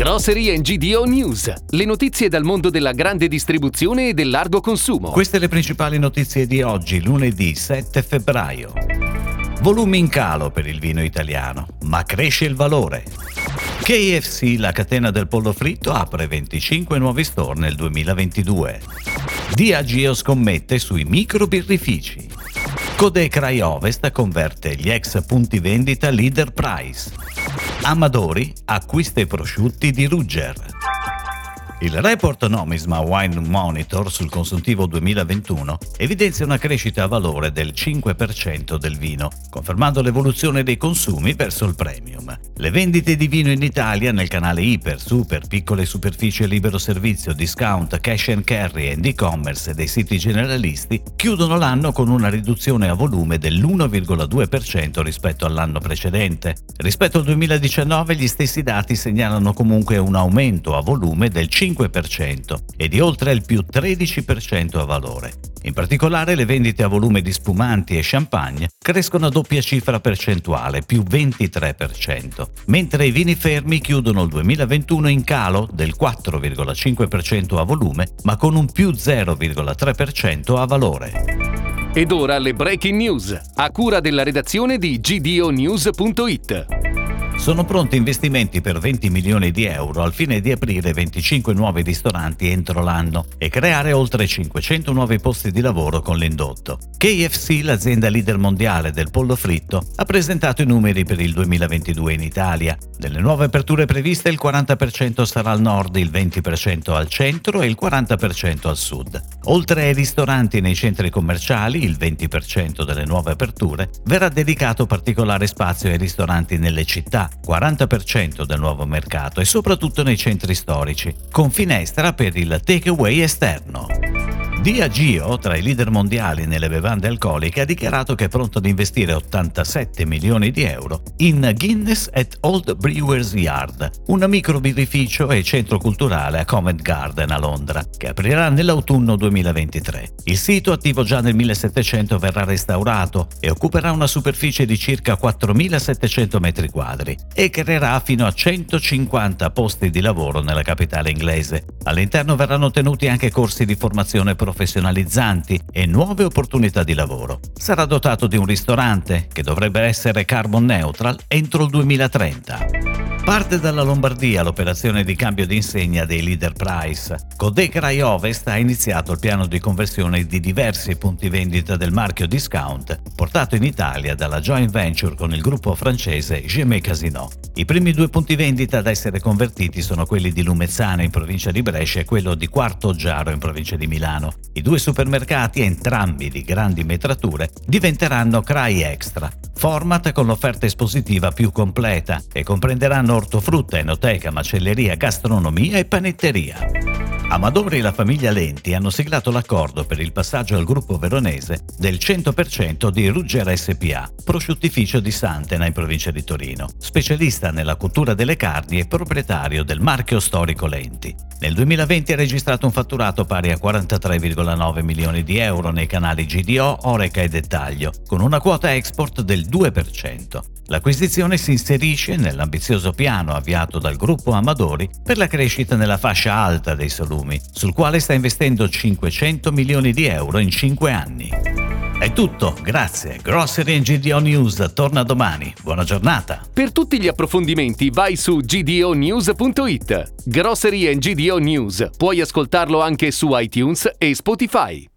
Grocery GDO News, le notizie dal mondo della grande distribuzione e del largo consumo. Queste le principali notizie di oggi, lunedì 7 febbraio. Volumi in calo per il vino italiano, ma cresce il valore. KFC, la catena del pollo fritto, apre 25 nuovi store nel 2022. Diageo scommette sui micro birrifici. Codecra Ovest converte gli ex punti vendita leader price. Amadori acquista i prosciutti di Rugger. Il report Nomisma Wine Monitor sul consuntivo 2021 evidenzia una crescita a valore del 5% del vino, confermando l'evoluzione dei consumi verso il premium. Le vendite di vino in Italia nel canale iper, super, piccole superfici e libero servizio, discount, cash and carry e e-commerce dei siti generalisti chiudono l'anno con una riduzione a volume dell'1,2% rispetto all'anno precedente. Rispetto al 2019 gli stessi dati segnalano comunque un aumento a volume del 5% 5% e di oltre il più 13% a valore. In particolare le vendite a volume di spumanti e champagne crescono a doppia cifra percentuale, più 23%, mentre i vini fermi chiudono il 2021 in calo del 4,5% a volume, ma con un più 0,3% a valore. Ed ora le breaking news, a cura della redazione di gdonews.it. Sono pronti investimenti per 20 milioni di euro al fine di aprire 25 nuovi ristoranti entro l'anno e creare oltre 500 nuovi posti di lavoro con l'indotto. KFC, l'azienda leader mondiale del pollo fritto, ha presentato i numeri per il 2022 in Italia. Delle nuove aperture previste il 40% sarà al nord, il 20% al centro e il 40% al sud. Oltre ai ristoranti nei centri commerciali, il 20% delle nuove aperture verrà dedicato particolare spazio ai ristoranti nelle città 40% del nuovo mercato e soprattutto nei centri storici, con finestra per il takeaway esterno. Diageo, tra i leader mondiali nelle bevande alcoliche, ha dichiarato che è pronto ad investire 87 milioni di euro in Guinness at Old Brewers Yard, un microbirrificio e centro culturale a Covent Garden a Londra, che aprirà nell'autunno 2023. Il sito, attivo già nel 1700, verrà restaurato e occuperà una superficie di circa 4.700 metri quadri e creerà fino a 150 posti di lavoro nella capitale inglese. All'interno verranno tenuti anche corsi di formazione professionale professionalizzanti e nuove opportunità di lavoro. Sarà dotato di un ristorante che dovrebbe essere carbon neutral entro il 2030. Parte dalla Lombardia l'operazione di cambio di insegna dei leader price. Codecrai Ovest ha iniziato il piano di conversione di diversi punti vendita del marchio discount, portato in Italia dalla joint venture con il gruppo francese Gemé Casino. I primi due punti vendita ad essere convertiti sono quelli di Lumezzana in provincia di Brescia e quello di Quarto Giaro in provincia di Milano. I due supermercati, entrambi di grandi metrature, diventeranno Crai Extra, format con l'offerta espositiva più completa e comprenderanno ortofrutta, enoteca, macelleria, gastronomia e panetteria. Amadori e la famiglia Lenti hanno siglato l'accordo per il passaggio al gruppo veronese del 100% di Ruggera SPA, prosciuttificio di Santena in provincia di Torino, specialista nella cottura delle carni e proprietario del marchio storico Lenti. Nel 2020 ha registrato un fatturato pari a 43,9 milioni di euro nei canali GDO, Oreca e Dettaglio, con una quota export del 2%. L'acquisizione si inserisce nell'ambizioso piano avviato dal gruppo Amadori per la crescita nella fascia alta dei salumi, sul quale sta investendo 500 milioni di euro in 5 anni. È tutto, grazie. Grocery GDO News torna domani. Buona giornata. Per tutti gli approfondimenti vai su gdonews.it. Grocery GDO News. Puoi ascoltarlo anche su iTunes e Spotify.